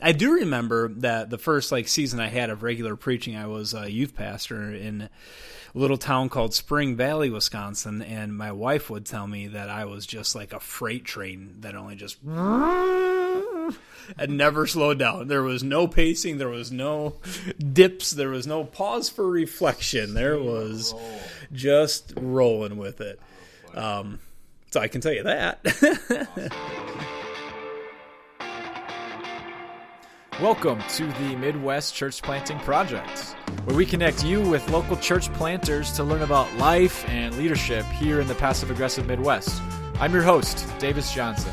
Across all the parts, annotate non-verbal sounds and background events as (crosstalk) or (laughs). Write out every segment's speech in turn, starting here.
I do remember that the first like season I had of regular preaching, I was a youth pastor in a little town called Spring Valley, Wisconsin, and my wife would tell me that I was just like a freight train that only just and never slowed down. There was no pacing, there was no dips, there was no pause for reflection. There was just rolling with it. Um, so I can tell you that. (laughs) Welcome to the Midwest Church Planting Project, where we connect you with local church planters to learn about life and leadership here in the passive aggressive Midwest. I'm your host, Davis Johnson.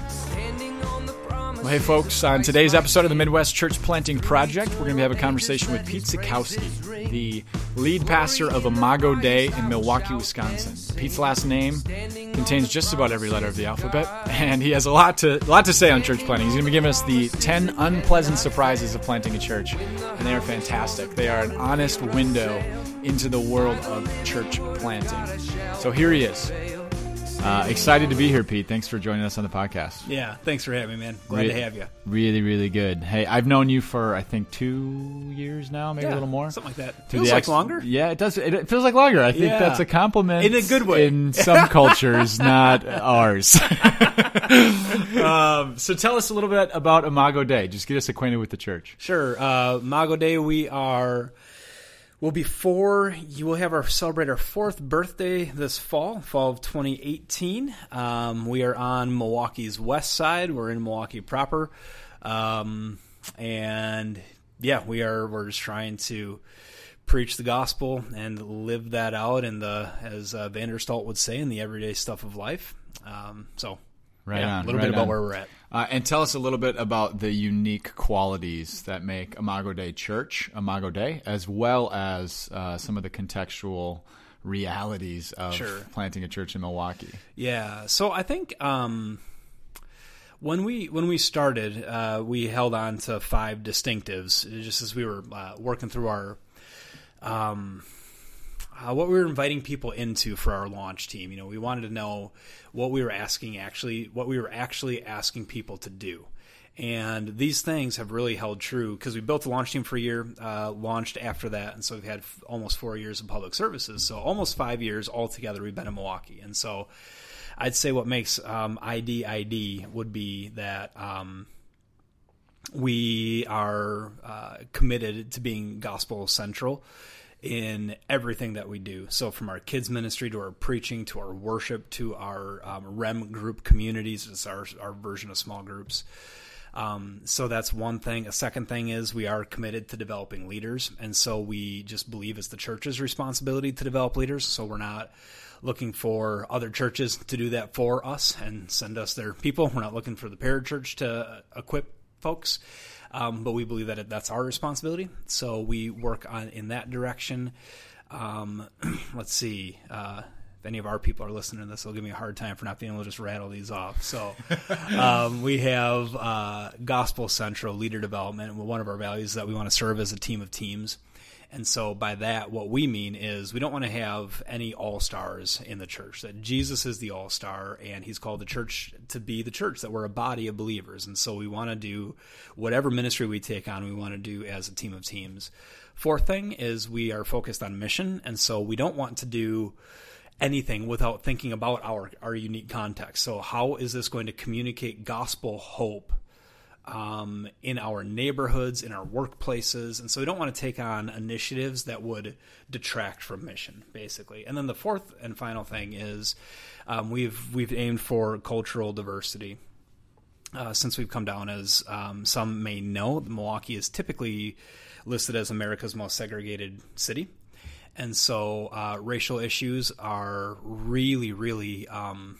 Well, hey, folks, on today's episode of the Midwest Church Planting Project, we're going to have a conversation with Pete Ziolkowski, the lead pastor of Imago Dei in Milwaukee, Wisconsin. Pete's last name contains just about every letter of the alphabet, and he has a lot to, a lot to say on church planting. He's going to be giving us the 10 unpleasant surprises of planting a church, and they are fantastic. They are an honest window into the world of church planting. So here he is. Uh, excited to be here, Pete. Thanks for joining us on the podcast. yeah, thanks for having me, man. Glad Re- to have you. Really, really good. Hey, I've known you for I think two years now, maybe a little more. something like that. Through Feels like ex- longer. Yeah, it does. It, feels like longer. I think Yeah. that's a compliment In a good way. in some (laughs) cultures, not ours. (laughs) um, so tell us a little bit about Imago Dei. Just get us acquainted with the church. Sure. Uh, Mago Day, we are. We'll be four. You will have our celebrate our fourth birthday this fall, fall of 2018. Um, we are on Milwaukee's west side. We're in Milwaukee proper, um, and yeah, we are. We're just trying to preach the gospel and live that out in the, as uh, Vanderstelt would say, in the everyday stuff of life. Um, so, Right yeah, on, a little right bit about on. where we're at. Uh, and tell us a little bit about the unique qualities that make Imago Dei Church Imago Dei, as well as uh, some of the contextual realities of Sure. planting a church in Milwaukee. Yeah. So I think um, when we when we started, uh, we held on to five distinctives just as we were uh, working through our um, uh, what we were inviting people into for our launch team. You know, we wanted to know what we were asking actually what we were actually asking people to do. And these things have really held true because we built the launch team for a year, uh, launched after that, and so we've had f- almost four years of public services. So almost five years altogether we've been in Milwaukee. And so I'd say what makes um, ID ID would be that um, we are uh, committed to being gospel central in everything that we do. So, from our kids ministry to our preaching to our worship to our um, REM group communities, it's our our version of small groups. Um, so that's one thing. A second thing is we are committed to developing leaders, and so we just believe it's the church's responsibility to develop leaders. So we're not looking for other churches to do that for us and send us their people. We're not looking for the parachurch to equip folks, um, but we believe that that's our responsibility. So we work on in that direction. Um, (clears throat) let's see. Uh, if any of our people are listening to this, they'll give me a hard time for not being able to just rattle these off. So (laughs) um, we have uh, gospel central leader development. One of our values is that we want to serve as a team of teams. And so by that, what we mean is we don't want to have any all stars in the church. That Jesus is the all star, and He's called the church to be the church. That we're a body of believers, and so we want to do whatever ministry we take on. We want to do as a team of teams. Fourth thing is we are focused on mission, and so we don't want to do anything without thinking about our our unique context. So how is this going to communicate gospel hope? Um, in our neighborhoods, in our workplaces, and so we don't want to take on initiatives that would detract from mission, basically. And then the fourth and final thing is um, we've we've aimed for cultural diversity. Uh, since we've come down, as um, some may know, Milwaukee is typically listed as America's most segregated city, and so uh, racial issues are really, really. Um,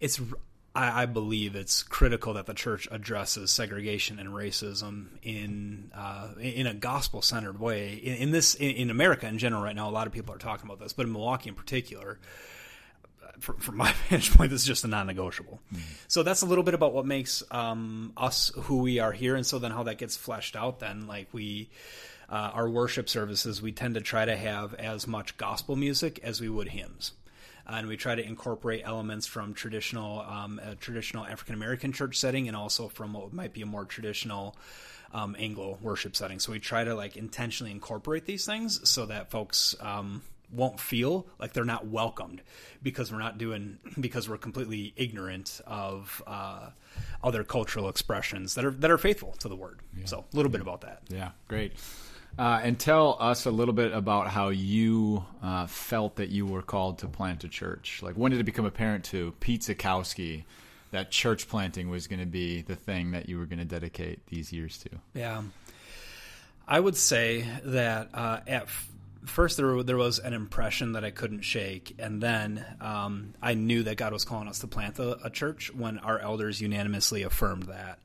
it's I, I believe it's critical that the church addresses segregation and racism in uh, in a gospel centered way. In, in this in, in America in general, right now, a lot of people are talking about this, but in Milwaukee in particular, from, from my (laughs) vantage point, this is just a non-negotiable. So that's a little bit about what makes um, us who we are here, and so then how that gets fleshed out. Then, like we, uh, our worship services, we tend to try to have as much gospel music as we would hymns. And we try to incorporate elements from traditional um, a traditional African American church setting and also from what might be a more traditional um, Anglo worship setting. So we try to like intentionally incorporate these things so that folks um, won't feel like they're not welcomed because we're not doing (clears throat) because we're completely ignorant of uh, other cultural expressions that are that are faithful to the word. Yeah. So a little bit about that. Yeah, great. Uh, and tell us a little bit about how you uh, felt that you were called to plant a church. Like, when did it become apparent to Pete Ziolkowski that church planting was going to be the thing that you were going to dedicate these years to? Yeah. I would say that uh, at first there there was an impression that I couldn't shake, and then um, I knew that God was calling us to plant a, a, church when our elders unanimously affirmed that,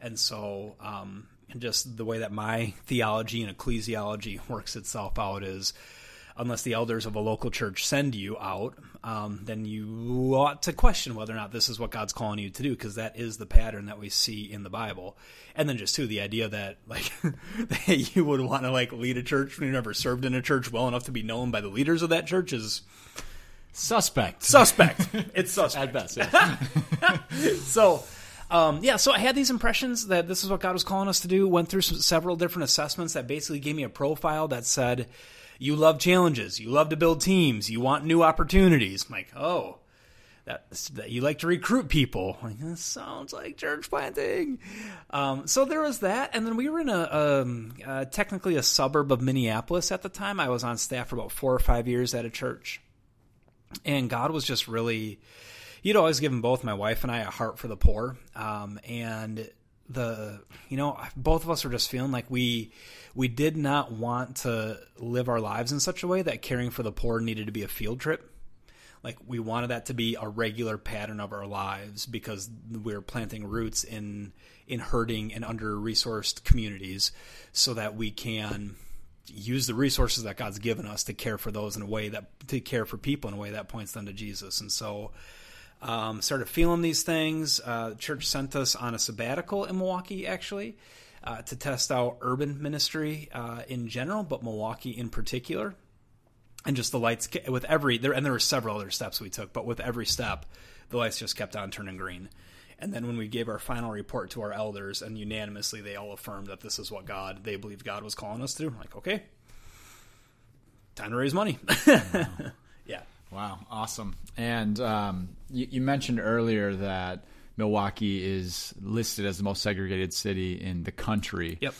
and so um, just the way that my theology and ecclesiology (laughs) works itself out is unless the elders of a local church send you out, um, then you ought to question whether or not this is what God's calling you to do, because that is the pattern that we see in the Bible. And then just too the idea that (laughs) like (laughs) that you would want to like lead a church when you never served in a church well enough to be known by the leaders of that church is suspect. Suspect. it's suspect at best. Yeah. so. Um, yeah, so I had these impressions that this is what God was calling us to do. Went through some, several different assessments that basically gave me a profile that said, you love challenges. You love to build teams. You want new opportunities. I'm like, oh, that, that you like to recruit people. Like, that sounds like church planting. Um, so there was that, and then we were in a um, uh, technically a suburb of Minneapolis at the time. I was on staff for about four or five years at a church, and God was just really. He'd always given both my wife and I a heart for the poor, um, and the you know both of us were just feeling like we we did not want to live our lives in such a way that caring for the poor needed to be a field trip. Like we wanted that to be a regular pattern of our lives because we are planting roots in in hurting and under resourced communities so that we can use the resources that God's given us to care for those in a way that to care for people in a way that points them to Jesus. And so um, started feeling these things. Uh, church sent us on a sabbatical in Milwaukee, actually, uh, to test out urban ministry uh, in general, but Milwaukee in particular. And just the lights with every there, and there were several other steps we took, but with every step, the lights just kept on turning green. And then when we gave our final report to our elders, and unanimously they all affirmed that this is what God they believed God was calling us to. I'm like, okay, time to raise money. wow. (laughs) Wow, awesome. And um, you, you mentioned earlier that Milwaukee is listed as the most segregated city in the country. Yep.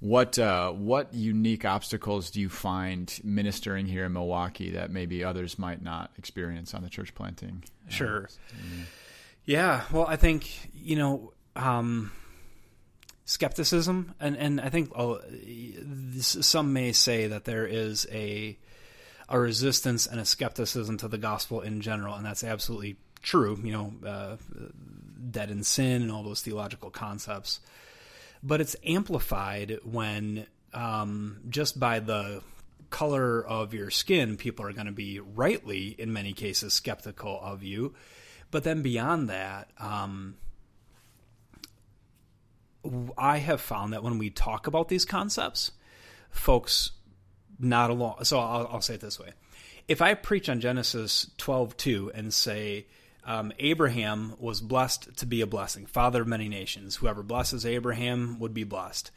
What uh, what unique obstacles do you find ministering here in Milwaukee that maybe others might not experience on the church planting? Sure. Uh, yeah. Well, I think you know um, skepticism, and and I think oh, this, some may say that there is a a resistance and a skepticism to the gospel in general, and that's absolutely true. You know, uh, dead in sin and all those theological concepts. But it's amplified when um, just by the color of your skin, people are going to be rightly, in many cases, skeptical of you. But then beyond that, um, I have found that when we talk about these concepts, folks not along. So I'll, I'll say it this way: if I preach on Genesis twelve two and say um, Abraham was blessed to be a blessing, father of many nations. Whoever blesses Abraham would be blessed.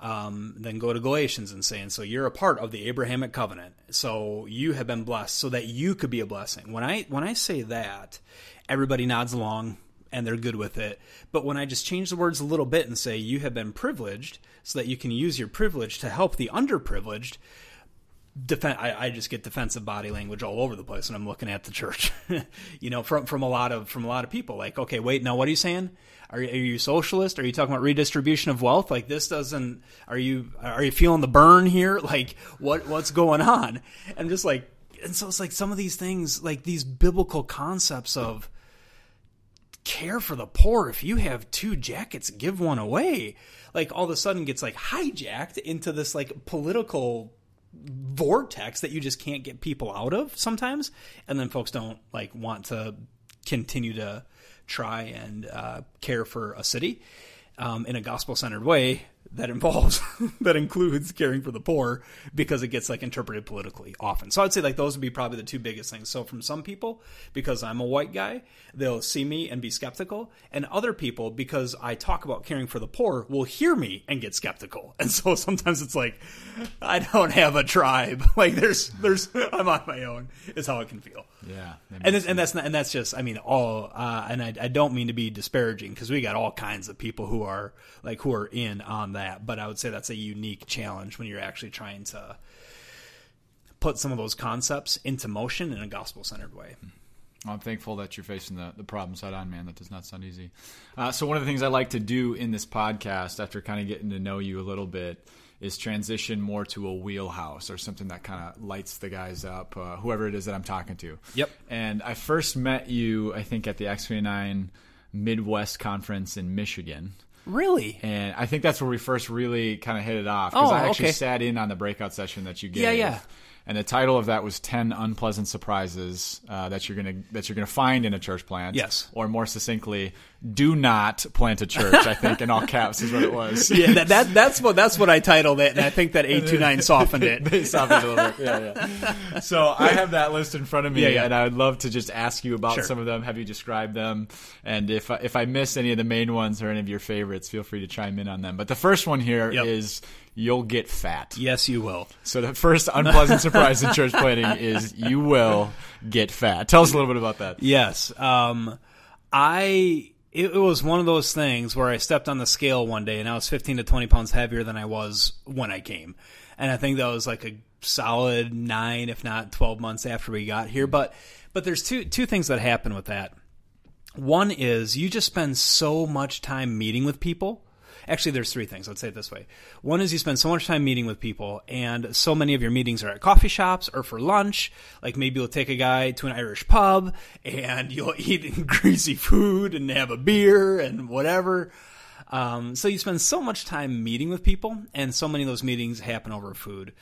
Um, then go to Galatians and saying, so you're a part of the Abrahamic covenant. So you have been blessed so that you could be a blessing. When I when I say that, everybody nods along and they're good with it. But when I just change the words a little bit and say you have been privileged so that you can use your privilege to help the underprivileged, defend I, I, just get defensive body language all over the place when I'm looking at the church. (laughs) you know, from from a lot of from a lot of people. Like, okay, wait, now what are you saying? Are, are you socialist? Are you talking about redistribution of wealth? Like this doesn't. Are you are you feeling the burn here? (laughs) Like what what's going on? And just like and so it's like some of these things, like these biblical concepts of care for the poor. If you have two jackets, give one away. Like all of a sudden gets like hijacked into this like political vortex that you just can't get people out of sometimes and then folks don't like want to continue to try and uh, care for a city um, in a gospel centered way that involves (laughs) that includes caring for the poor because it gets like interpreted politically often. So I'd say like those would be probably the two biggest things. So from some people because I'm a white guy, they'll see me and be skeptical, and other people because I talk about caring for the poor will hear me and get skeptical. (laughs) And so sometimes it's like I don't have a tribe. (laughs) Like there's there's I'm on my own. Is how it can feel. Yeah, that And and that's not and that's just I mean all uh, and I, I don't mean to be disparaging because we got all kinds of people who are like who are in on that, but I would say that's a unique challenge when you're actually trying to put some of those concepts into motion in a gospel centered way. Well, I'm thankful that you're facing the, the problem side on, man. That does not sound easy. Uh, so, one of the things I like to do in this podcast, after kind of getting to know you a little bit, is transition more to a wheelhouse or something that kind of lights the guys up, uh, whoever it is that I'm talking to. Yep. And I first met you, I think, at the Acts 29 Midwest Conference in Michigan. Really? And I think that's where we first really kind of hit it off. Because Oh, I actually okay. sat in on the breakout session that you gave. Yeah, yeah. And the title of that was 10 unpleasant surprises uh, that you're gonna that you're gonna find in a church plant. Yes. Or more succinctly, do not plant a church. I think in all (laughs) caps is what it was. Yeah, that, that that's what that's what I titled it, and I think that (laughs) eight two nine softened it. They softened it a little bit. Yeah, yeah. (laughs) So I have that list in front of me, Yeah, yeah. and I would love to just ask you about Sure. some of them. Have you described them? And if if I miss any of the main ones or any of your favorites, feel free to chime in on them. But the first one here is Yep. You'll get fat. Yes, you will. So the first unpleasant surprise in church planning is you will get fat. Tell us a little bit about that. Yes. Um, I it, it was one of those things where I stepped on the scale one day and I was 15 to 20 pounds heavier than I was when I came, and I think that was like a solid nine, if not 12 months after we got here. But but there's two two things that happen with that. One is you just spend so much time meeting with people. Actually, there's three things. Let's say it this way. One is you spend so much time meeting with people, and so many of your meetings are at coffee shops or for lunch. Like maybe you'll take a guy to an Irish pub, and (laughs) you'll eat (laughs) greasy food and have a beer and whatever. Um, so you spend so much time meeting with people, and so many of those meetings happen over food.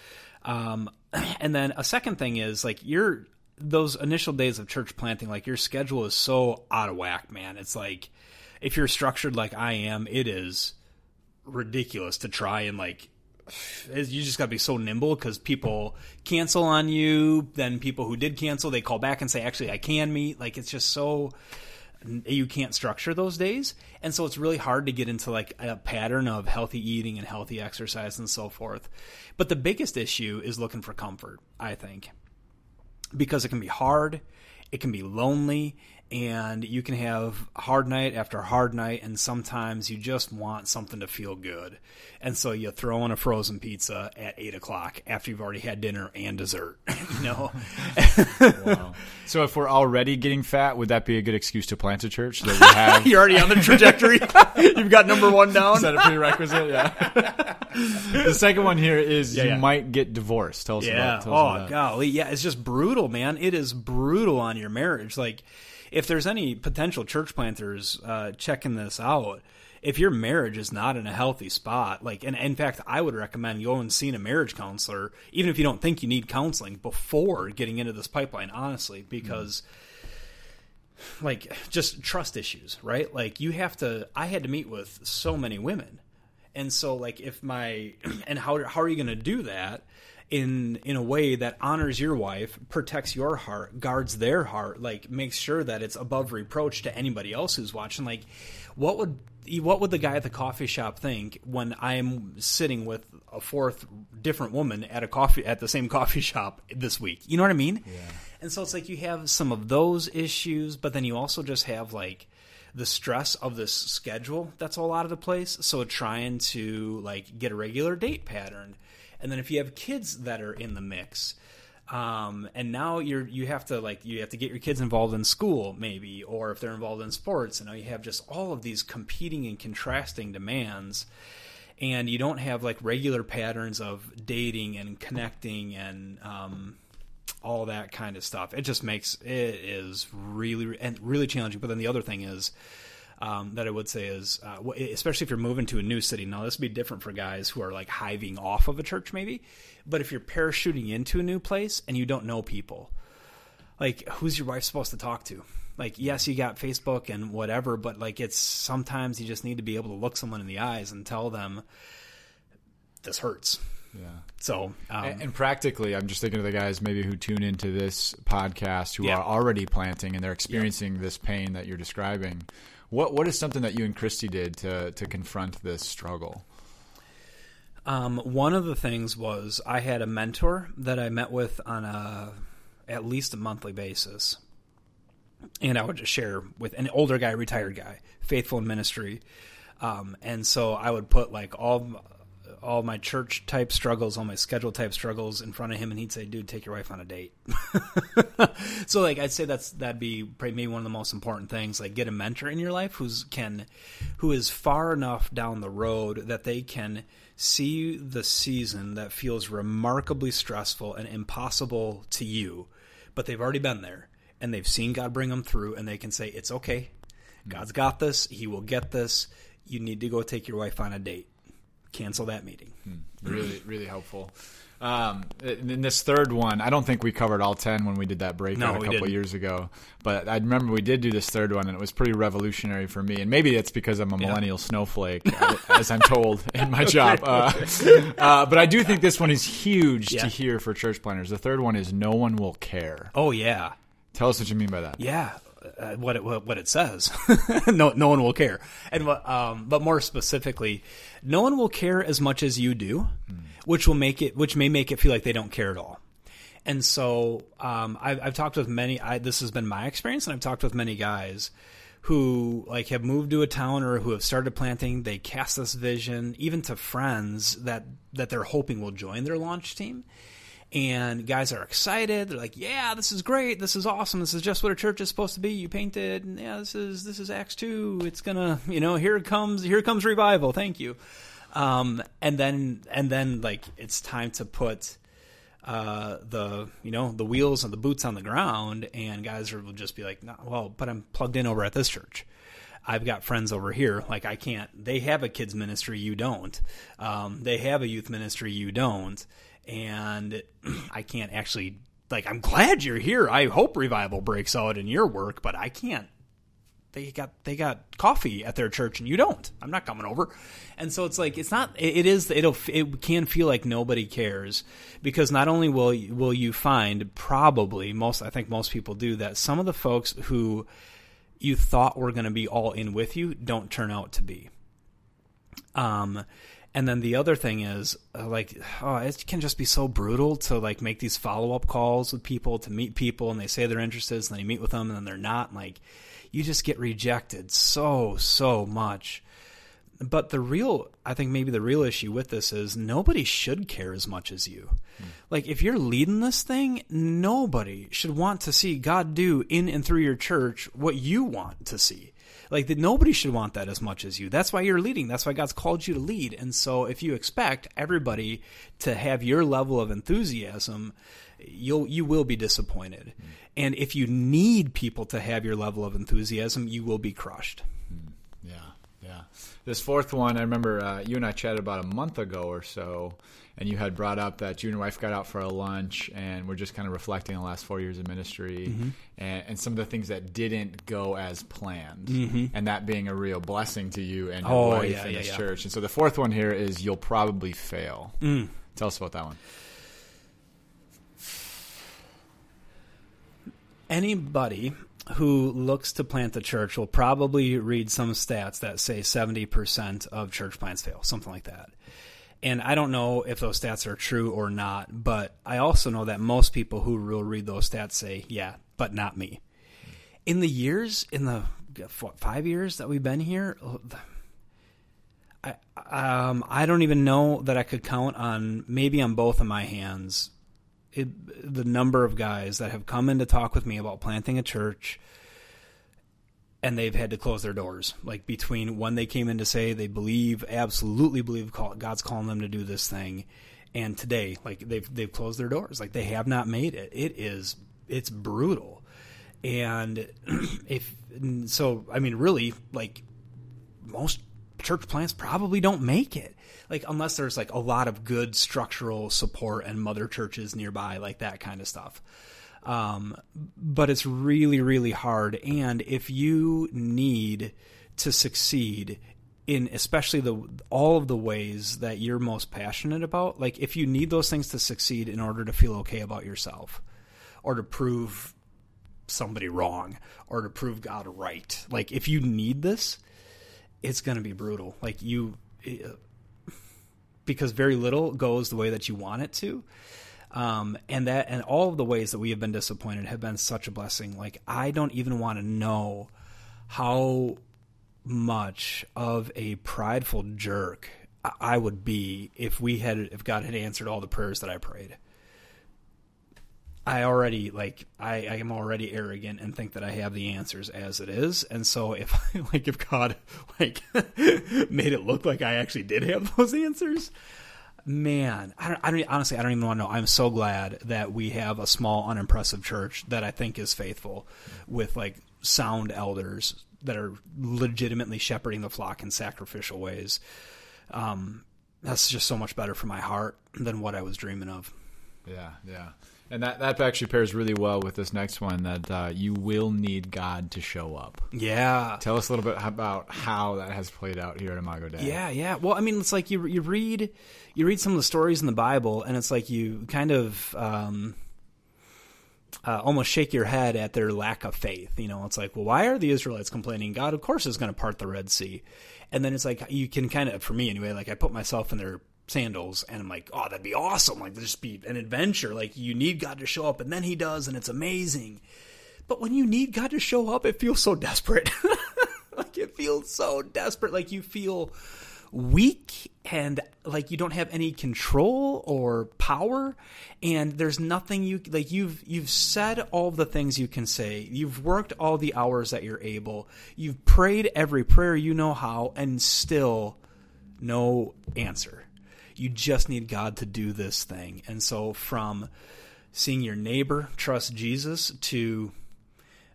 Um, (clears throat) and then a second thing is like you're those initial days of church planting, like your schedule is so out of whack, man. It's like if you're structured like I am, it is ridiculous to try and like you just got to be so nimble because people cancel on you. Then people who did cancel, they call back and say, "Actually, I can meet." Like it's just so you can't structure those days, and so it's really hard to get into like a pattern of healthy eating and healthy exercise and so forth. But the biggest issue is looking for comfort. I think because it can be hard, it can be lonely, and you can have hard night after hard night, and sometimes you just want something to feel good. And so you throw in a frozen pizza at eight o'clock after you've already had dinner and dessert. (laughs) you know, Wow. So if we're already getting fat, would that be a good excuse to plant a church? That we (laughs) have you're already on the trajectory. (laughs) you've got number one down. Is that a prerequisite? Yeah. the second one here is Yeah, you yeah. might get divorced. Tell us Yeah. about. Tell us Oh, about golly. Yeah. It's just brutal, man. It is brutal on your marriage. Like, if there's any potential church planters uh, checking this out, if your marriage is not in a healthy spot, like, and in fact, I would recommend going and seeing a marriage counselor, even if you don't think you need counseling, before getting into this pipeline, honestly, because. Like just trust issues, right? Like you have to. I had to meet with so many women, and so like if my (clears throat) and how how are you going to do that in in a way that honors your wife protects your heart guards their heart like makes sure that it's above reproach to anybody else who's watching like what would what would the guy at the coffee shop think when i'm sitting with a fourth different woman at a coffee at the same (laughs) coffee shop this week you know what i mean yeah. and so it's like you have some of those issues but then you also just have like the stress of this schedule that's all out of the place. So trying to like get a regular date pattern, and then if you have kids that are in the mix, um, and now you're you have to like you have to get your kids involved in school maybe, or if they're involved in sports, and now you have just all of these competing and contrasting demands. And you don't have like regular patterns of dating and connecting and um, all that kind of stuff. It just makes it is really and really challenging. But then the other thing is um, that I would say is, uh, especially if you're moving to a new city. Now this would be different for guys who are like hiving off of a church, maybe. But if you're parachuting into a new place and you don't know people, like who's your wife supposed to talk to? Like yes, you got Facebook and whatever, but like it's sometimes you just need to be able to look someone in the eyes and tell them this hurts. Yeah. So, um, And, and practically, I'm just thinking of the guys maybe who tune into this podcast who Yeah. are already planting and they're experiencing this pain that you're describing. What what is something that you and Christy did to to confront this struggle? Um, one of the things was I had a mentor that I met with on a at least a monthly basis, and I would just share with an older guy, retired guy, faithful in ministry, um, and so I would put like all all my church type struggles, all my schedule type struggles in front of him, and he'd say, "Dude, take your wife on a date." (laughs) so like I'd say that's that'd be probably maybe one of the most important things. Like get a mentor in your life who's can who is far enough down the road that they can see the season that feels remarkably stressful and impossible to you, but they've already been there and they've seen God bring them through, and they can say, "It's okay. Mm-hmm. God's got this. He will get this. You need to go take your wife on a date." Cancel that meeting. Really, really helpful. Um, in this third one, I don't think we covered all ten when we did that breakout No, a couple years ago. But I remember we did do this third one, and it was pretty revolutionary for me. And maybe it's because I'm a millennial snowflake, (laughs) as I'm told in my job. (laughs) Uh, uh, but I do think this one is huge Yeah. to hear for church planners. The third one is no one will care. Oh yeah, Tell us what you mean by that. Yeah, uh, what it what, it says. (laughs) no, no one will care. And um, but more specifically, no one will care as much as you do, which will make it, which may make it feel like they don't care at all. And so, um, I've, I've talked with many. I, this has been my experience, and I've talked with many guys who like have moved to a town or who have started planting. They cast this vision, even to friends that that they're hoping will join their launch team and guys are excited. They're like, "Yeah, this is great. This is awesome. This is just what a church is supposed to be. You painted. And yeah, this is this is Acts two. It's gonna, you know, here comes. Here comes revival. Thank you." Um, and then and then like it's time to put uh, the you know the wheels and the boots on the ground, and guys are, will just be like, no, "Well, but I'm plugged in over at this church." I've got friends over here. Like I can't. They have a kids ministry. You don't. Um, they have a youth ministry. You don't. And (clears throat) I can't actually. Like I'm glad you're here. I hope revival breaks out in your work, but I can't. They got they got coffee at their church and you don't. I'm not coming over. And so it's like it's not. It, is. It'll. It can feel like nobody cares because not only will will you find probably most. I think most people do that. Some of the folks who you thought were going to be all in with you don't turn out to be. Um, and then the other thing is uh, like, oh, it can just be so brutal to like make these follow up calls with people to meet people, and they say they're interested, and then you meet with them, and then they're not. And, like, you just get rejected so so much. But the real, I think maybe the real issue with this is nobody should care as much as you. Hmm. Like, if you're leading this thing, nobody should want to see God do in and through your church what you want to see. Like, that nobody should want that as much as you. That's why you're leading. That's why God's called you to lead. And so, if you expect everybody to have your level of enthusiasm, you'll you will be disappointed. Hmm. And if you need people to have your level of enthusiasm, you will be crushed. Yeah. This fourth one, I remember uh, you and I chatted about a month ago or so, and you had brought up that you and your wife got out for a lunch, and we're just kind of reflecting on the last four years of ministry Mm-hmm. and, and some of the things that didn't go as planned, and that being a real blessing to you and your Mm-hmm. Oh, wife yeah, and yeah, this yeah. church. And so the fourth one here is you'll probably fail. Mm. Tell us about that one. anybody who looks to plant the church will probably read some stats that say 70% of church plants fail, something like that. And I don't know if those stats are true or not, but I also know that most people who will read those stats say, yeah, but not me. In the years, in the five years that we've been here, I, um, I don't even know that I could count on maybe on both of my hands it, the number of guys that have come in to talk with me about planting a church and they've had to close their doors. Like between when they came in to say they believe absolutely believe God's calling them to do this thing and today like they've they've closed their doors. Like they have not made it. It is it's brutal. And (clears throat) if so I mean really like most church plants probably don't make it like unless there's like a lot of good structural support and mother churches nearby like that kind of stuff um, but it's really really hard and if you need to succeed in especially the all of the ways that you're most passionate about. Like if you need those things to succeed in order to feel okay about yourself or to prove somebody wrong or to prove God right. Like if you need this, it's going to be brutal. Like you because very little goes the way that you want it to. Um, and that and all of the ways that we have been disappointed have been such a blessing. Like I don't even want to know how much of a prideful jerk I would be if we had if God had answered all the prayers that I prayed. I already like I, I am already arrogant and think that I have the answers as it is, and so if (laughs) like if God like (laughs) made it look like I actually did have (laughs) those answers, man, I don't, I don't honestly I don't even want to know. I'm so glad that we have a small unimpressive church that I think is faithful with like sound elders that are legitimately shepherding the flock in sacrificial ways. Um, that's just so much better for my heart than what I was dreaming of. Yeah, yeah. And that, that actually pairs really well with this next one that uh, you will need God to show up. Yeah. Tell us a little bit about how that has played out here at Imago Dei. Yeah, yeah. Well, I mean, it's like you you read you read some of the stories in the Bible, and it's like you kind of um, uh, almost shake your head at their lack of faith. You know, it's like, well, why are the Israelites complaining? God, of course, is going to part the Red Sea. And then it's like, you can kind of, for me anyway, like I put myself in their sandals and I'm like, oh, that'd be awesome. Like, just be an adventure. Like, you need God to show up, and then He does, and it's amazing. But when you need God to show up, it feels so desperate. (laughs) like, it feels so desperate. Like, you feel weak and like you don't have any control or power and there's nothing you like you've you've said all the things you can say you've worked all the hours that you're able you've prayed every prayer you know how and still no answer you just need God to do this thing and so from seeing your neighbor trust Jesus to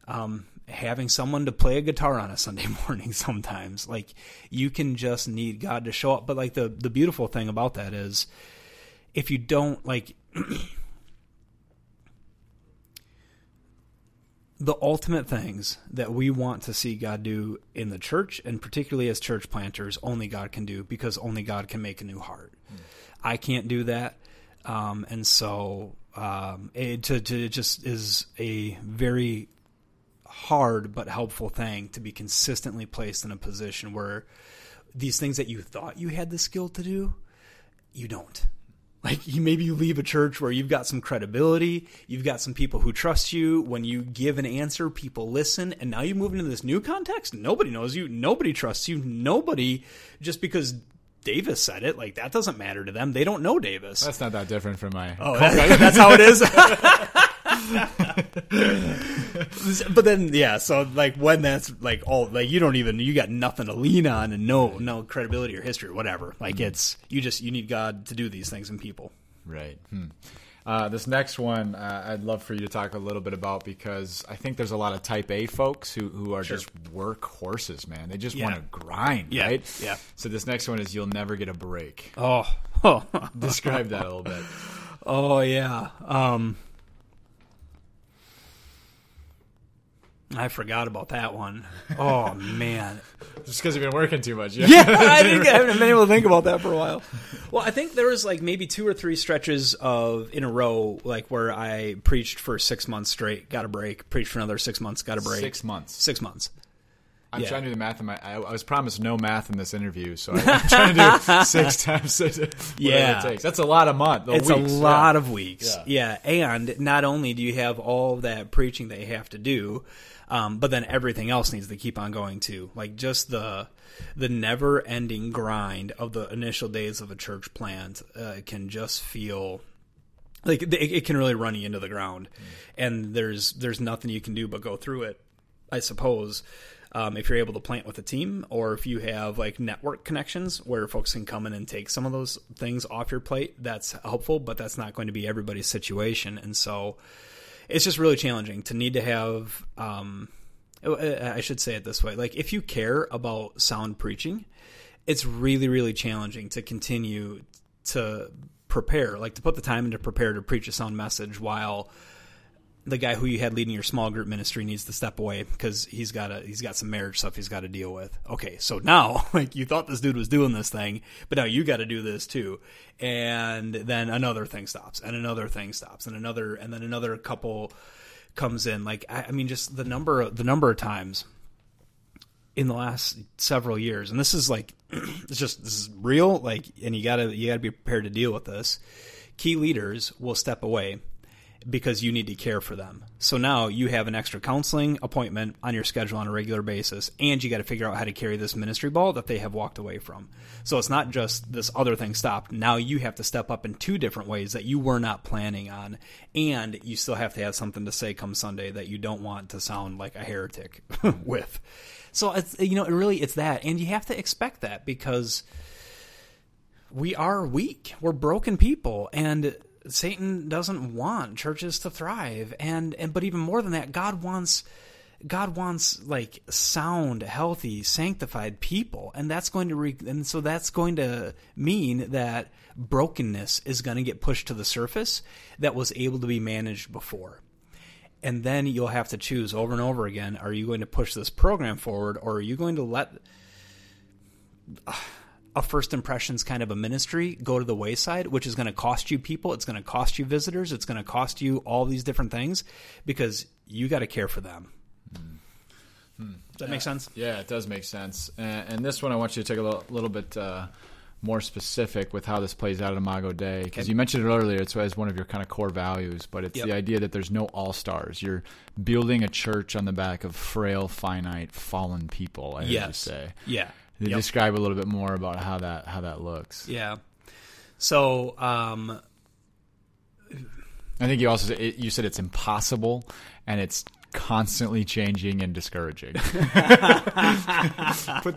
um, having someone to play a guitar on a Sunday (laughs) morning sometimes. Like you can just need God to show up. But like the the beautiful thing about that is if you don't like (clears throat) the ultimate things that we want to see God do in the church and particularly as church planters only God can do because only God can make a new heart. Mm. I can't do that. Um, and so um, it, to, to, it just is a very hard but helpful thing to be consistently placed in a position where these things that you thought you had the skill to do, you don't. Like you, maybe you leave a church where you've got some credibility, you've got some people who trust you. When you give an answer, people listen, and now you move into this new context. Nobody knows you, nobody trusts you, nobody just because Davis said it. Like that doesn't matter to them. They don't know Davis. That's not that different from my. Oh, (laughs) that's how it is. (laughs) (laughs) but then yeah, so like when that's like all like you don't even you got nothing to lean on and no no credibility or history or whatever. Like mm-hmm. it's you just you need God to do these things in people. Right. Hmm. Uh, this next one, uh, I'd love for you to talk a little bit about because I think there's a lot of Type A folks who, who are sure. just work horses, man. They just yeah. want to grind, yeah. right? Yeah. So this next one is you'll never get a break. Oh, describe that a little bit. (laughs) Oh yeah. Um, I forgot about that one. Oh man, (laughs) just because you've been working too much. Yeah, yeah I, think I haven't been able to think about that for a while. Well, I think there was like maybe two or three stretches of in a row, like where I preached for six months straight, got a break, preached for another six months, got a break. Six months. Six months. I'm yeah. trying to do the math in my. I, I, was promised no math in this interview, so (laughs) I'm trying to do six (laughs) times. yeah, it takes. That's a lot of months. It's weeks. a lot yeah. of weeks. Yeah. yeah, and not only do you have all that preaching that you have to do, um, but then everything else needs to keep on going too. Like just the the never ending grind of the initial days of a church plant uh, can just feel like it, it, can really run you into the ground, mm. and there's there's nothing you can do but go through it. I suppose. Um, if you're able to plant with a team or if you have like network connections where folks can come in and take some of those things off your plate that's helpful but that's not going to be everybody's situation and so it's just really challenging to need to have. Um, I should say it this way: like if you care about sound preaching, it's really really challenging to continue to prepare, like to put the time into prepare to preach a sound message while the guy who you had leading your small group ministry needs to step away because he's got a he's got some marriage stuff he's got to deal with. Okay, so now (laughs) like you thought this dude was doing this thing, but now you got to do this too, and then another thing stops, and another thing stops, and another, and then another couple comes in. Like I, I mean, just the number the number of times in the last several years, and this is like (clears throat) it's just this is real. Like, and you gotta you gotta be prepared to deal with this. Key leaders will step away because you need to care for them. So now you have an extra counseling appointment on your schedule on a regular basis, and you got to figure out how to carry this ministry ball that they have walked away from. So it's not just this other thing stopped. Now you have to step up in two different ways that you were not planning on, and you still have to have something to say come Sunday that you don't want to sound like a heretic (laughs) with. So it's you know, really it's that, and you have to expect that because we are weak. We're broken people, and Satan doesn't want churches to thrive, and and but even more than that, God wants. God wants like sound, healthy, sanctified people, and that's going to re- and so that's going to mean that brokenness is going to get pushed to the surface that was able to be managed before. And then you'll have to choose over and over again: Are you going to push this program forward, or are you going to let? A first impressions kind of a ministry go to the wayside, which is going to cost you people. It's going to cost you visitors. It's going to cost you all these different things because you got to care for them. Hmm. Does that make sense? Yeah, it does make sense. And, and, this one, I want you to take a little, little bit uh, more specific with how this plays out at Imago Dei because you mentioned it earlier. It's as one of your kind of core values, but it's yep. the idea that there's no all stars. You're building a church on the back of frail, finite, fallen people. I yes. say. Yeah. Yep. Describe a little bit more about how that how that looks. Yeah. So, um, I think you also you said it's impossible and it's constantly changing and discouraging. (laughs) Put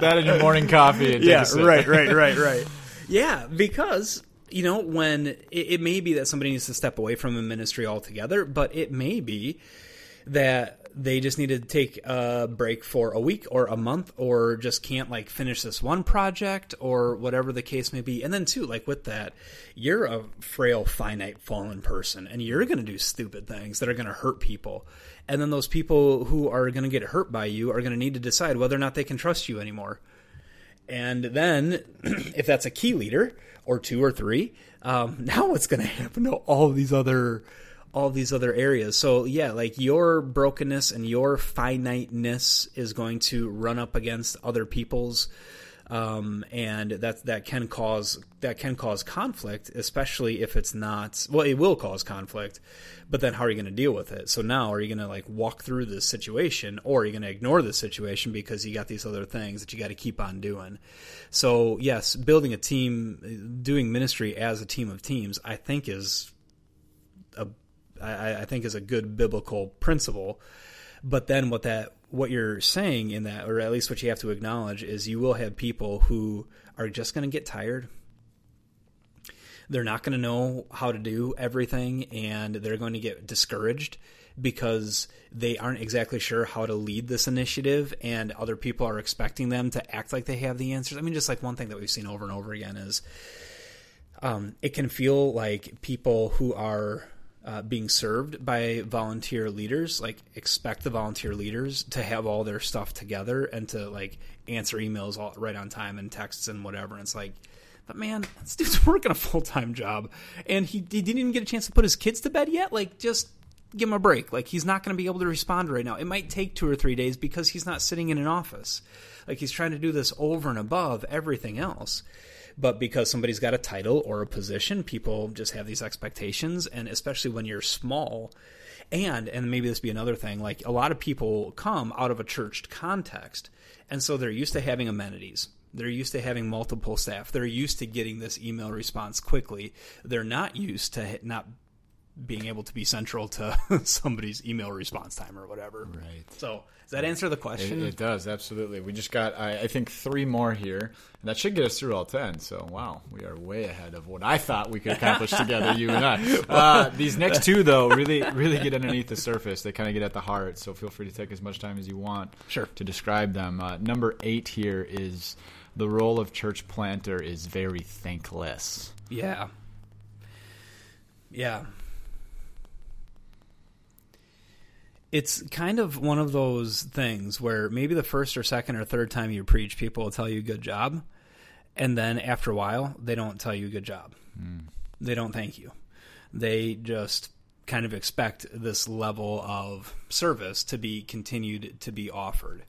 that in your morning coffee. yeah, right, right, right, right. Yeah, because you know when it, it may be that somebody needs to step away from a ministry altogether, but it may be that they just need to take a break for a week or a month or just can't like finish this one project or whatever the case may be. And then too, like with that, you're a frail, finite, fallen person and you're going to do stupid things that are going to hurt people. And then those people who are going to get hurt by you are going to need to decide whether or not they can trust you anymore. And then, (clears throat) if that's a key leader or two or three, um, (laughs) now what's going to happen to all these other all these other areas. So yeah, like your brokenness and your finiteness is going to run up against other people's um, and that that can cause that can cause conflict, especially if it's not well, it will cause conflict. But then, how are you going to deal with it? So now, are you going to like walk through this situation, or are you going to ignore the situation because you got these other things that you got to keep on doing? So yes, building a team, doing ministry as a team of teams, I think is a I, I think is a good biblical principle. But then what that what you're saying in that, or at least what you have to acknowledge, is you will have people who are just going to get tired. They're not going to know how to do everything, and they're going to get discouraged because they aren't exactly sure how to lead this initiative, and other people are expecting them to act like they have the answers. I mean, just like one thing that we've seen over and over again is um, it can feel like people who are uh, being served by volunteer leaders like expect the volunteer leaders to have all their stuff together and to like answer emails all, right on time and texts and whatever. And it's like but man this dude's (laughs) working a full-time job. And he, he didn't even get a chance to put his kids to bed yet? Like just give him a break. Like he's not going to be able to respond right now. It might take two or three days because he's not sitting in an office. Like he's trying to do this over and above everything else but because somebody's got a title or a position, people just have these expectations, and especially when you're small. And and maybe this be another thing, like a lot of people come out of a church context, and so they're used to having amenities. They're used to having multiple staff. They're used to getting this email response quickly. They're not used to not being able to be central to (laughs) somebody's email response time or whatever. Right. So does that answer the question? It, it does absolutely. We just got I, I, think three more here, and that should get us through all ten. So wow, we are way ahead of what I thought we could accomplish (laughs) together, you and I. Uh, these next two though really really get underneath the surface. They kind of get at the heart. So feel free to take as much time as you want. Sure. To describe them. Uh, number eight here is the role of church planter is very thankless. Yeah. Yeah it's kind of one of those things where maybe the first or second or third time you preach, people will tell you good job, and then after a while, they don't tell you good job. Mm. They don't thank you. They just kind of expect this level of service to be continued to be offered.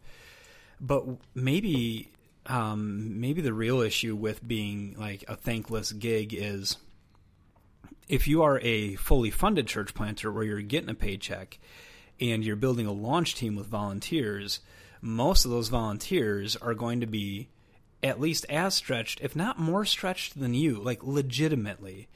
But maybe um, maybe the real issue with being like a thankless gig is if you are a fully funded church planter where you're getting a paycheck and you're building a launch team with volunteers, most of those volunteers are going to be at least as stretched, if not more stretched than you, like legitimately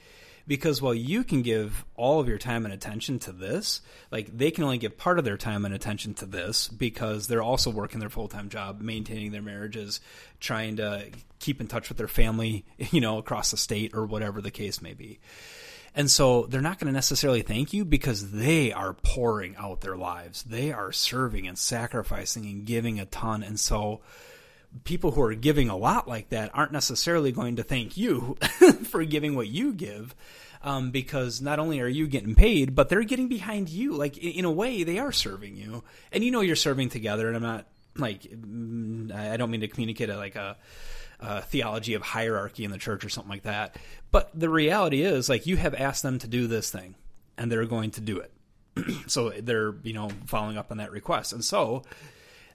because while you can give all of your time and attention to this, like they can only give part of their time and attention to this because they're also working their full time job, maintaining their marriages, trying to keep in touch with their family, (laughs) you know, across the state or whatever the case may be. And so they're not going to necessarily thank you because they are pouring out their lives. They are serving and sacrificing and giving a ton. And so people who are giving a lot like that aren't necessarily going to thank you (laughs) for giving what you give. Um, because not only are you getting paid, but they're getting behind you. Like in, in, a way, they are serving you, and you know you're serving together. And I'm not like mm, I don't mean to communicate a, like a, a theology of hierarchy in the church or something like that. But the reality is, like you have asked them to do this thing, and they're going to do it. (clears throat) so they're you know following up on that request, and so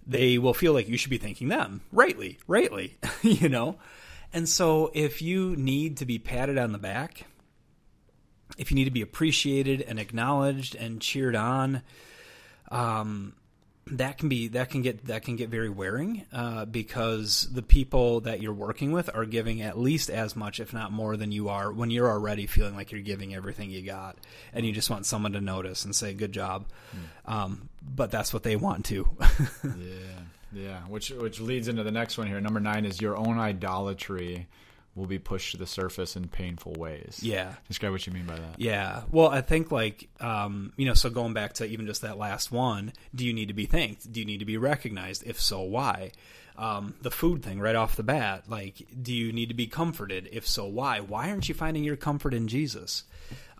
they will feel like you should be thanking them rightly, rightly, (laughs) you know? And so if you need to be patted on the back, if you need to be appreciated and acknowledged and cheered on, um, that can be that can get that can get very wearing uh, because the people that you're working with are giving at least as much, if not more, than you are when you're already feeling like you're giving everything you got, and you just want someone to notice and say good job. Mm. Um, but that's what they want to. (laughs) yeah, yeah. Which which leads into the next one here. Number nine is your own idolatry will be pushed to the surface in painful ways. Yeah. Describe what you mean by that. Yeah. Well, I think like um, you know, so going back to even just that last one, do you need to be thanked? Do you need to be recognized? If so, why? Um, the food thing right off the bat, like, do you need to be comforted? If so, why? Why aren't you finding your comfort in Jesus?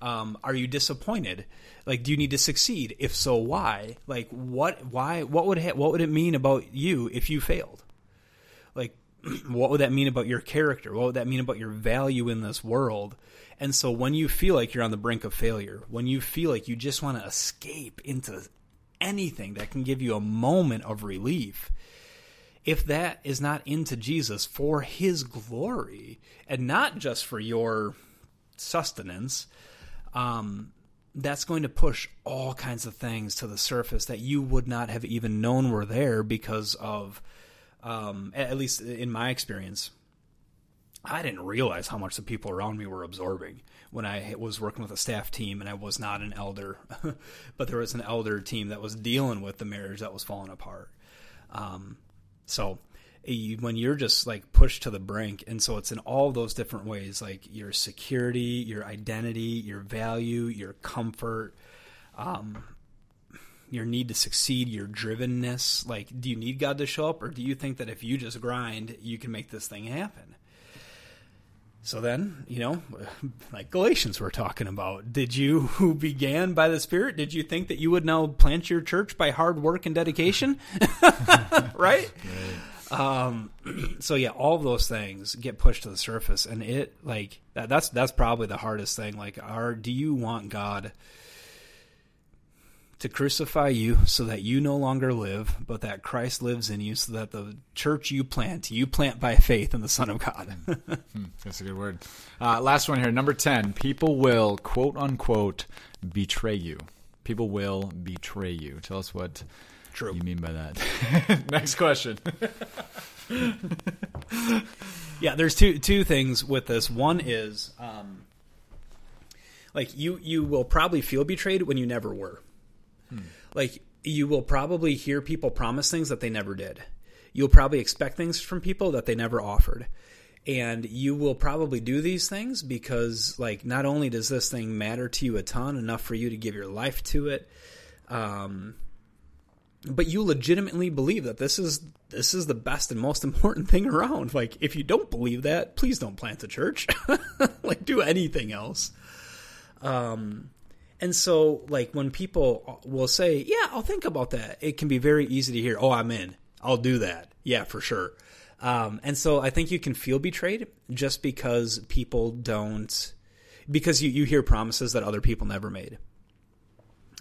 Um, are you disappointed? Like, do you need to succeed? If so, why? Like, what? Why? What would ha- what would it mean about you if you failed? (clears throat) What would that mean about your character? What would that mean about your value in this world? And so when you feel like you're on the brink of failure, when you feel like you just want to escape into anything that can give you a moment of relief, if that is not into Jesus for his glory and not just for your sustenance, um, that's going to push all kinds of things to the surface that you would not have even known were there because of um, at least in my experience, I didn't realize how much the people around me were absorbing when I was working with a staff team and I was not an elder, (laughs) but there was an elder team that was dealing with the marriage that was falling apart. Um, so when you're just like pushed to the brink, and so it's in all those different ways, like your security, your identity, your value, your comfort, um, your need to succeed, your drivenness. Like, do you need God to show up, or do you think that if you just grind, you can make this thing happen? So then, you know, like Galatians we're talking about. Did you who began by the Spirit, did you think that you would now plant your church by hard work and dedication? (laughs) right? right. Um, (clears throat) so yeah, all of those things get pushed to the surface and it like that, that's that's probably the hardest thing. Like are do you want God to crucify you so that you no longer live, but that Christ lives in you, so that the church you plant, you plant by faith in the Son of God. hmm, (laughs) that's a good word. Uh, last one here, number 10. People will, quote unquote, betray you. People will betray you. Tell us what True. you mean by that. (laughs) Next question. (laughs) yeah, there's two two things with this. One is um, like you you will probably feel betrayed when you never were. Hmm. Like you will probably hear people promise things that they never did. You'll probably expect things from people that they never offered. And you will probably do these things because like not only does this thing matter to you a ton enough for you to give your life to it, um, but you legitimately believe that this is this is the best and most (laughs) important thing around. Like if you don't believe that, please don't plant a church. (laughs) like do anything else. Um And so, like, when people will say, Yeah, I'll think about that, it can be very easy to hear, Oh, I'm in. I'll do that. Yeah, for sure. Um, and so I think you can feel betrayed just because people don't, because you, you hear promises that other people never made.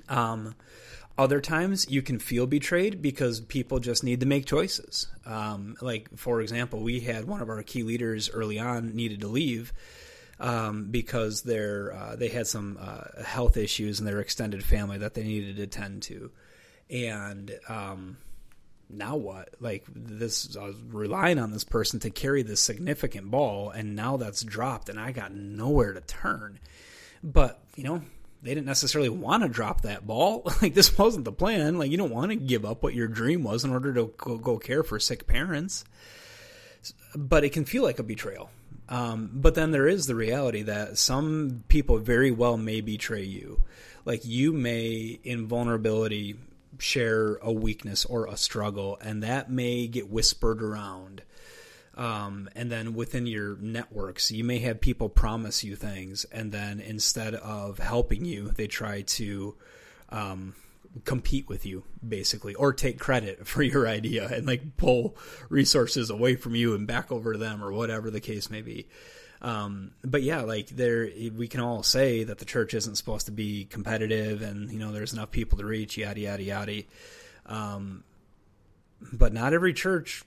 Um, other times you can feel betrayed because people just need to make choices. Um, like, for example, we had one of our key leaders early on needed to leave um, because they're, uh, they had some uh, health issues in their extended family that they needed to tend to. And um, now what? Like this, I was relying on this person to carry this significant ball, and now that's dropped, and I got nowhere to turn. But you know, they didn't necessarily want to drop that ball. (laughs) Like this wasn't the plan. Like you don't want to give up what your dream was in order to go, go care for sick parents. But it can feel like a betrayal. Um, but then there is the reality that some people very well may betray you. Like you may, in vulnerability, share a weakness or a struggle, and that may get whispered around. Um, and then within your networks, you may have people promise you things, and then instead of helping you, they try to um, compete with you, basically, or take credit (laughs) for your idea and like pull resources away from you and back over to them, or whatever the case may be. Um, but yeah, like there, we can all say that the church isn't supposed to be competitive, and you know, there's enough people to reach, yada yada yada. Um, but not every church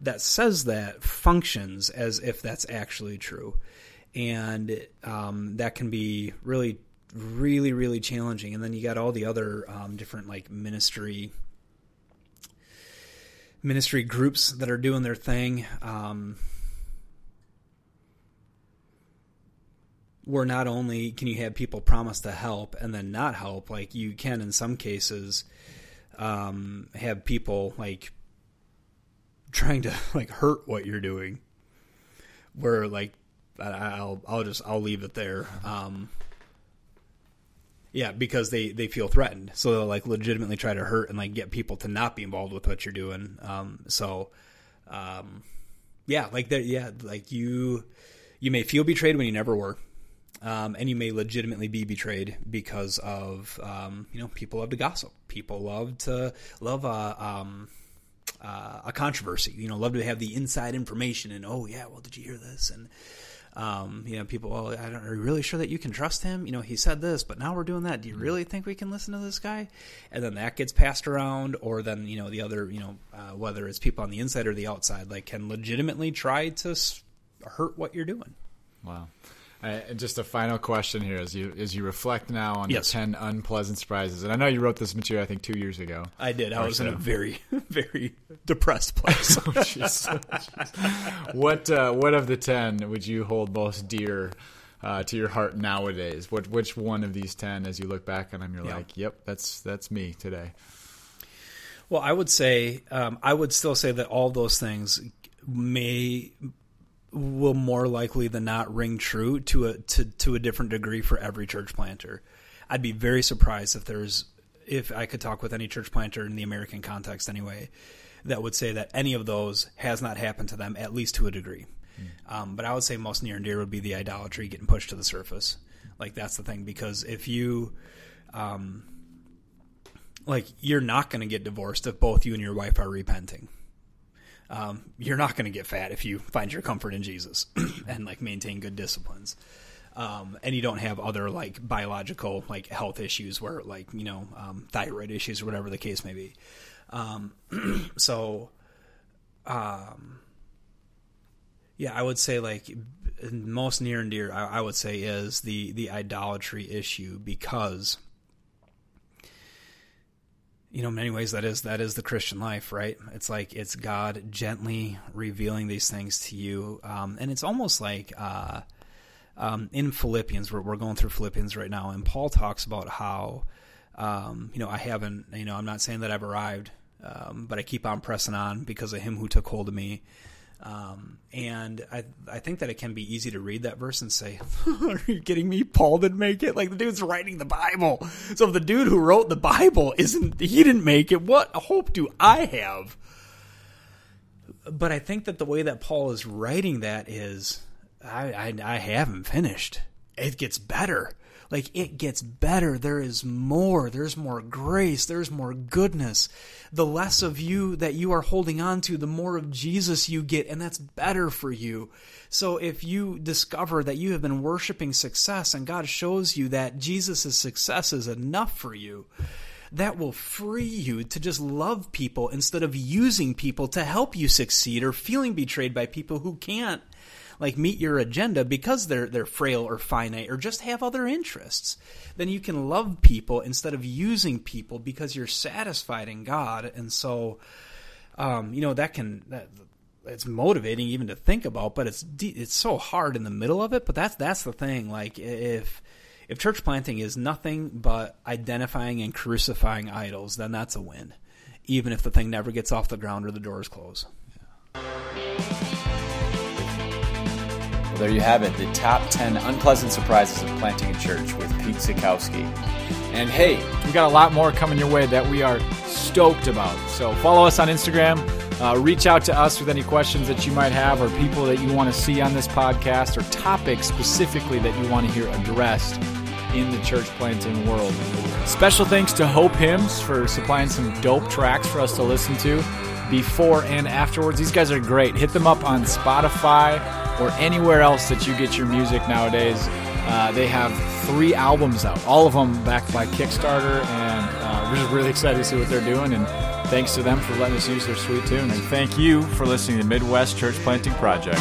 that says that functions as if that's actually true, and um, that can be really, really, really challenging. And then you got all the other um, different like ministry ministry groups that are doing their thing. Um, where not only can you have people promise to help and then not help, like you can in some cases um, have people like trying to (laughs) like hurt what you're doing. Where like I'll I'll just I'll leave it there. Um, yeah, because they they feel threatened, so they'll like legitimately try to hurt and like get people to not be involved with what you're doing. Um, so, um, yeah, like that. Yeah, like you you may feel betrayed when you never were um, and you may legitimately be betrayed because of um, you know people love to gossip, people love to love a um, uh, a controversy, you know, love to have the inside information and oh yeah, well did you hear this and um, you know, people, well, I don't, are you really sure that you can trust him? You know, he said this, but now we're doing that. Do you really think we can listen to this guy? And then that gets passed around, or then, you know, the other, you know, uh, whether it's people on the inside or the outside, like can legitimately try to hurt what you're doing. Wow. Uh, just a final question here, as you as you reflect now on yes. the ten unpleasant surprises, and I know you wrote this material, I think, two years ago. I did. I was so. in a very, (laughs) very depressed place. (laughs) oh, geez. what uh, what of the ten would you hold most dear uh, to your heart nowadays? What which one of these ten, as you look back on them, you're yeah. like, "Yep, that's that's me today." Well, I would say um, I would still say that all those things may will more likely than not ring true to a to, to a different degree for every church planter. I'd be very surprised if there's if I could talk with any church planter in the American context anyway that would say that any of those has not happened to them at least to a degree. Mm. Um, but I would say most near and dear would be the idolatry getting pushed to the surface. Like that's the thing because if you um, like you're not going to get divorced if both you and your wife are repenting um, you're not going to get fat if you find your comfort in Jesus (clears throat) and like maintain good disciplines. Um, and you don't have other like biological like health issues where like you know um, thyroid issues or whatever the case may be. Um, (clears throat) so, um, yeah, I would say like most near and dear I, I would say is the the idolatry issue because you know, in many ways that is that is the Christian life, right? It's like it's God gently revealing these things to you, um, and it's almost like uh, um, in Philippians, we're, we're going through Philippians right now, and Paul talks about how, um, you know, I haven't, you know, I'm not saying that I've arrived, um, but I keep on pressing on because of Him who took hold of me. Um, and I, I think that it can be easy to read that verse and say, (laughs) "Are you kidding me? Paul didn't make it. Like the dude's writing the Bible. So if the dude who wrote the Bible isn't, he didn't make it. What hope do I have?" But I think that the way that Paul is writing that is, I, I, I haven't finished. it gets better. Like it gets better. There is more. There's more grace. There's more goodness. The less of you that you are holding on to, the more of Jesus you get, and that's better for you. So if you discover that you have been worshiping success and God shows you that Jesus' success is enough for you, that will free you to just love people instead of using people to help you succeed or feeling betrayed by people who can't like meet your agenda because they're they're frail or finite or just have other interests then you can love people instead of using people because you're satisfied in God. And so um, you know that can that, it's motivating even to think about but it's it's so hard in the middle of it. But that's that's the thing. Like if if church planting is nothing but identifying and crucifying idols then that's a win even if the thing never gets off the ground or the doors close Well, there you have it the top 10 unpleasant surprises of planting a church with Pete Ziolkowski. And hey, we got a lot more coming your way that we are stoked about. So follow us on Instagram. Uh, reach out to us with any questions that you might have, or people that you want to see on this podcast, or topics specifically that you want to hear addressed in the church planting world. Special thanks to Hope Hymns for supplying some dope tracks for us to listen to before and afterwards. These guys are great. Hit them up on Spotify or anywhere else that you get your music nowadays. Uh, they have three albums out, all of them backed by Kickstarter, and uh, we're just really excited to see what they're doing. And thanks to them for letting us use their sweet tune. And thank you for listening to Midwest Church Planting Project.